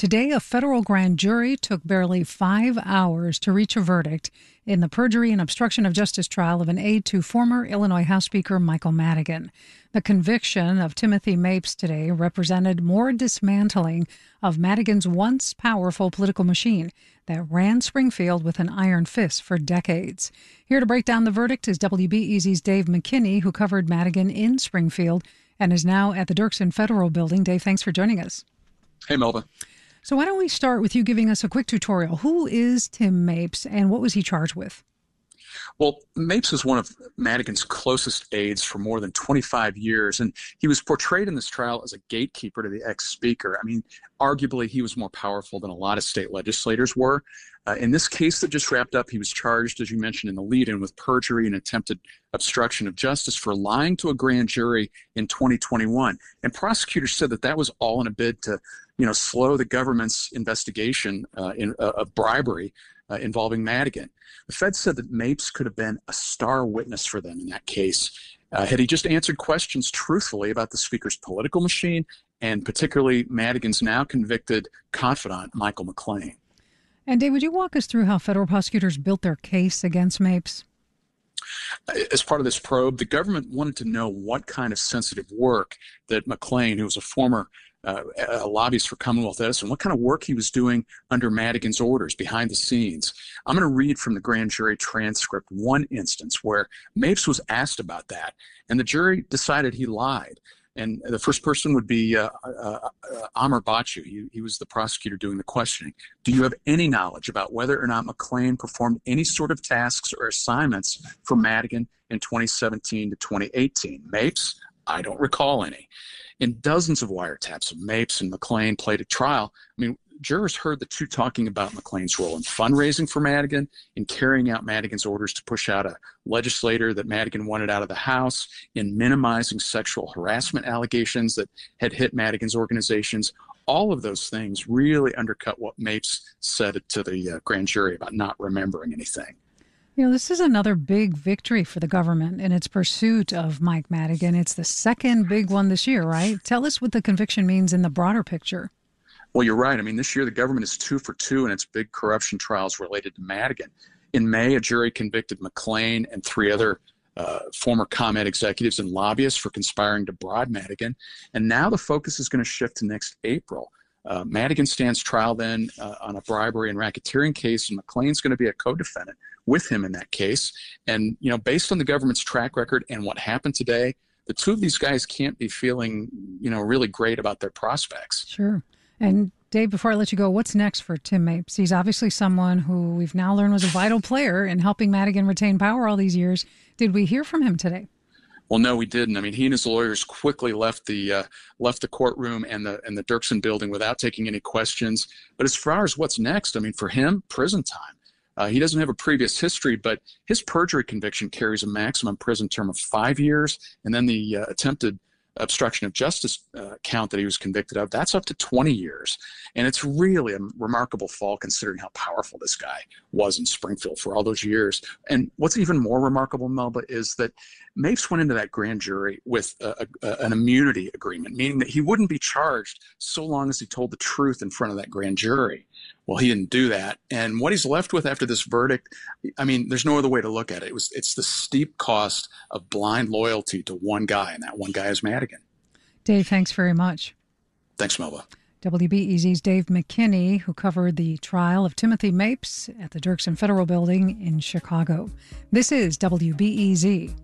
Today, a federal grand jury took barely five hours to reach a verdict in the perjury and obstruction of justice trial of an aide to former Illinois House Speaker Michael Madigan. The conviction of Timothy Mapes today represented more dismantling of Madigan's once powerful political machine that ran Springfield with an iron fist for decades. Here to break down the verdict is WBEZ's Dave McKinney, who covered Madigan in Springfield and is now at the Dirksen Federal Building. Dave, thanks for joining us. Hey, Melba. So, why don't we start with you giving us a quick tutorial? Who is Tim Mapes and what was he charged with? Well, Mapes is one of Madigan's closest aides for more than 25 years, and he was portrayed in this trial as a gatekeeper to the ex speaker. I mean, arguably, he was more powerful than a lot of state legislators were. Uh, in this case that just wrapped up, he was charged, as you mentioned in the lead in, with perjury and attempted obstruction of justice for lying to a grand jury in 2021. And prosecutors said that that was all in a bid to, you know, slow the government's investigation uh, in, uh, of bribery uh, involving Madigan. The Fed said that Mapes could have been a star witness for them in that case. Uh, had he just answered questions truthfully about the speaker's political machine and particularly Madigan's now convicted confidant, Michael McClain. And Dave, would you walk us through how federal prosecutors built their case against Mapes? As part of this probe, the government wanted to know what kind of sensitive work that McClain, who was a former uh, a lobbyist for Commonwealth Edison, what kind of work he was doing under Madigan's orders behind the scenes. I'm going to read from the grand jury transcript one instance where Mapes was asked about that, and the jury decided he lied. And the first person would be uh, uh, uh, Bhachu. He, he was the prosecutor doing the questioning. Do you have any knowledge about whether or not McClain performed any sort of tasks or assignments for Madigan in 2017 to 2018? Mapes, I don't recall any. In dozens of wiretaps of Mapes and McClain played at trial, I mean, jurors heard the two talking about McClain's role in fundraising for Madigan, in carrying out Madigan's orders to push out a legislator that Madigan wanted out of the House, in minimizing sexual harassment allegations that had hit Madigan's organizations. All of those things really undercut what Mapes said to the uh, grand jury about not remembering anything. You know, this is another big victory for the government in its pursuit of Mike Madigan. It's the second big one this year, right? Tell us what the conviction means in the broader picture. Well, you're right. I mean, this year the government is two for two in its big corruption trials related to Madigan. In May, a jury convicted McClain and three other uh, former ComEd executives and lobbyists for conspiring to bribe Madigan. And now the focus is going to shift to next April. Uh, Madigan stands trial then uh, on a bribery and racketeering case, and McClain's going to be a co-defendant with him in that case. And you know, based on the government's track record and what happened today, the two of these guys can't be feeling you know really great about their prospects. Sure. And Dave, before I let you go, what's next for Tim Mapes? He's obviously someone who we've now learned was a vital player in helping Madigan retain power all these years. Did we hear from him today? Well, no, we didn't. I mean, he and his lawyers quickly left the uh, left the courtroom and the and the Dirksen building without taking any questions. But as far as what's next, I mean, for him, prison time. Uh, he doesn't have a previous history, but his perjury conviction carries a maximum prison term of five years, and then the uh, attempted obstruction of justice uh, count that he was convicted of, that's up to 20 years. And it's really a remarkable fall considering how powerful this guy was in Springfield for all those years. And what's even more remarkable, Melba, is that Mapes went into that grand jury with a, a, an immunity agreement, meaning that he wouldn't be charged so long as he told the truth in front of that grand jury. Well, he didn't do that. And what he's left with after this verdict, I mean, there's no other way to look at it. It was it's the steep cost of blind loyalty to one guy, and that one guy is Madigan. Dave, thanks very much. Thanks, Melba. WBEZ's Dave McKinney, who covered the trial of Timothy Mapes at the Dirksen Federal Building in Chicago. This is WBEZ.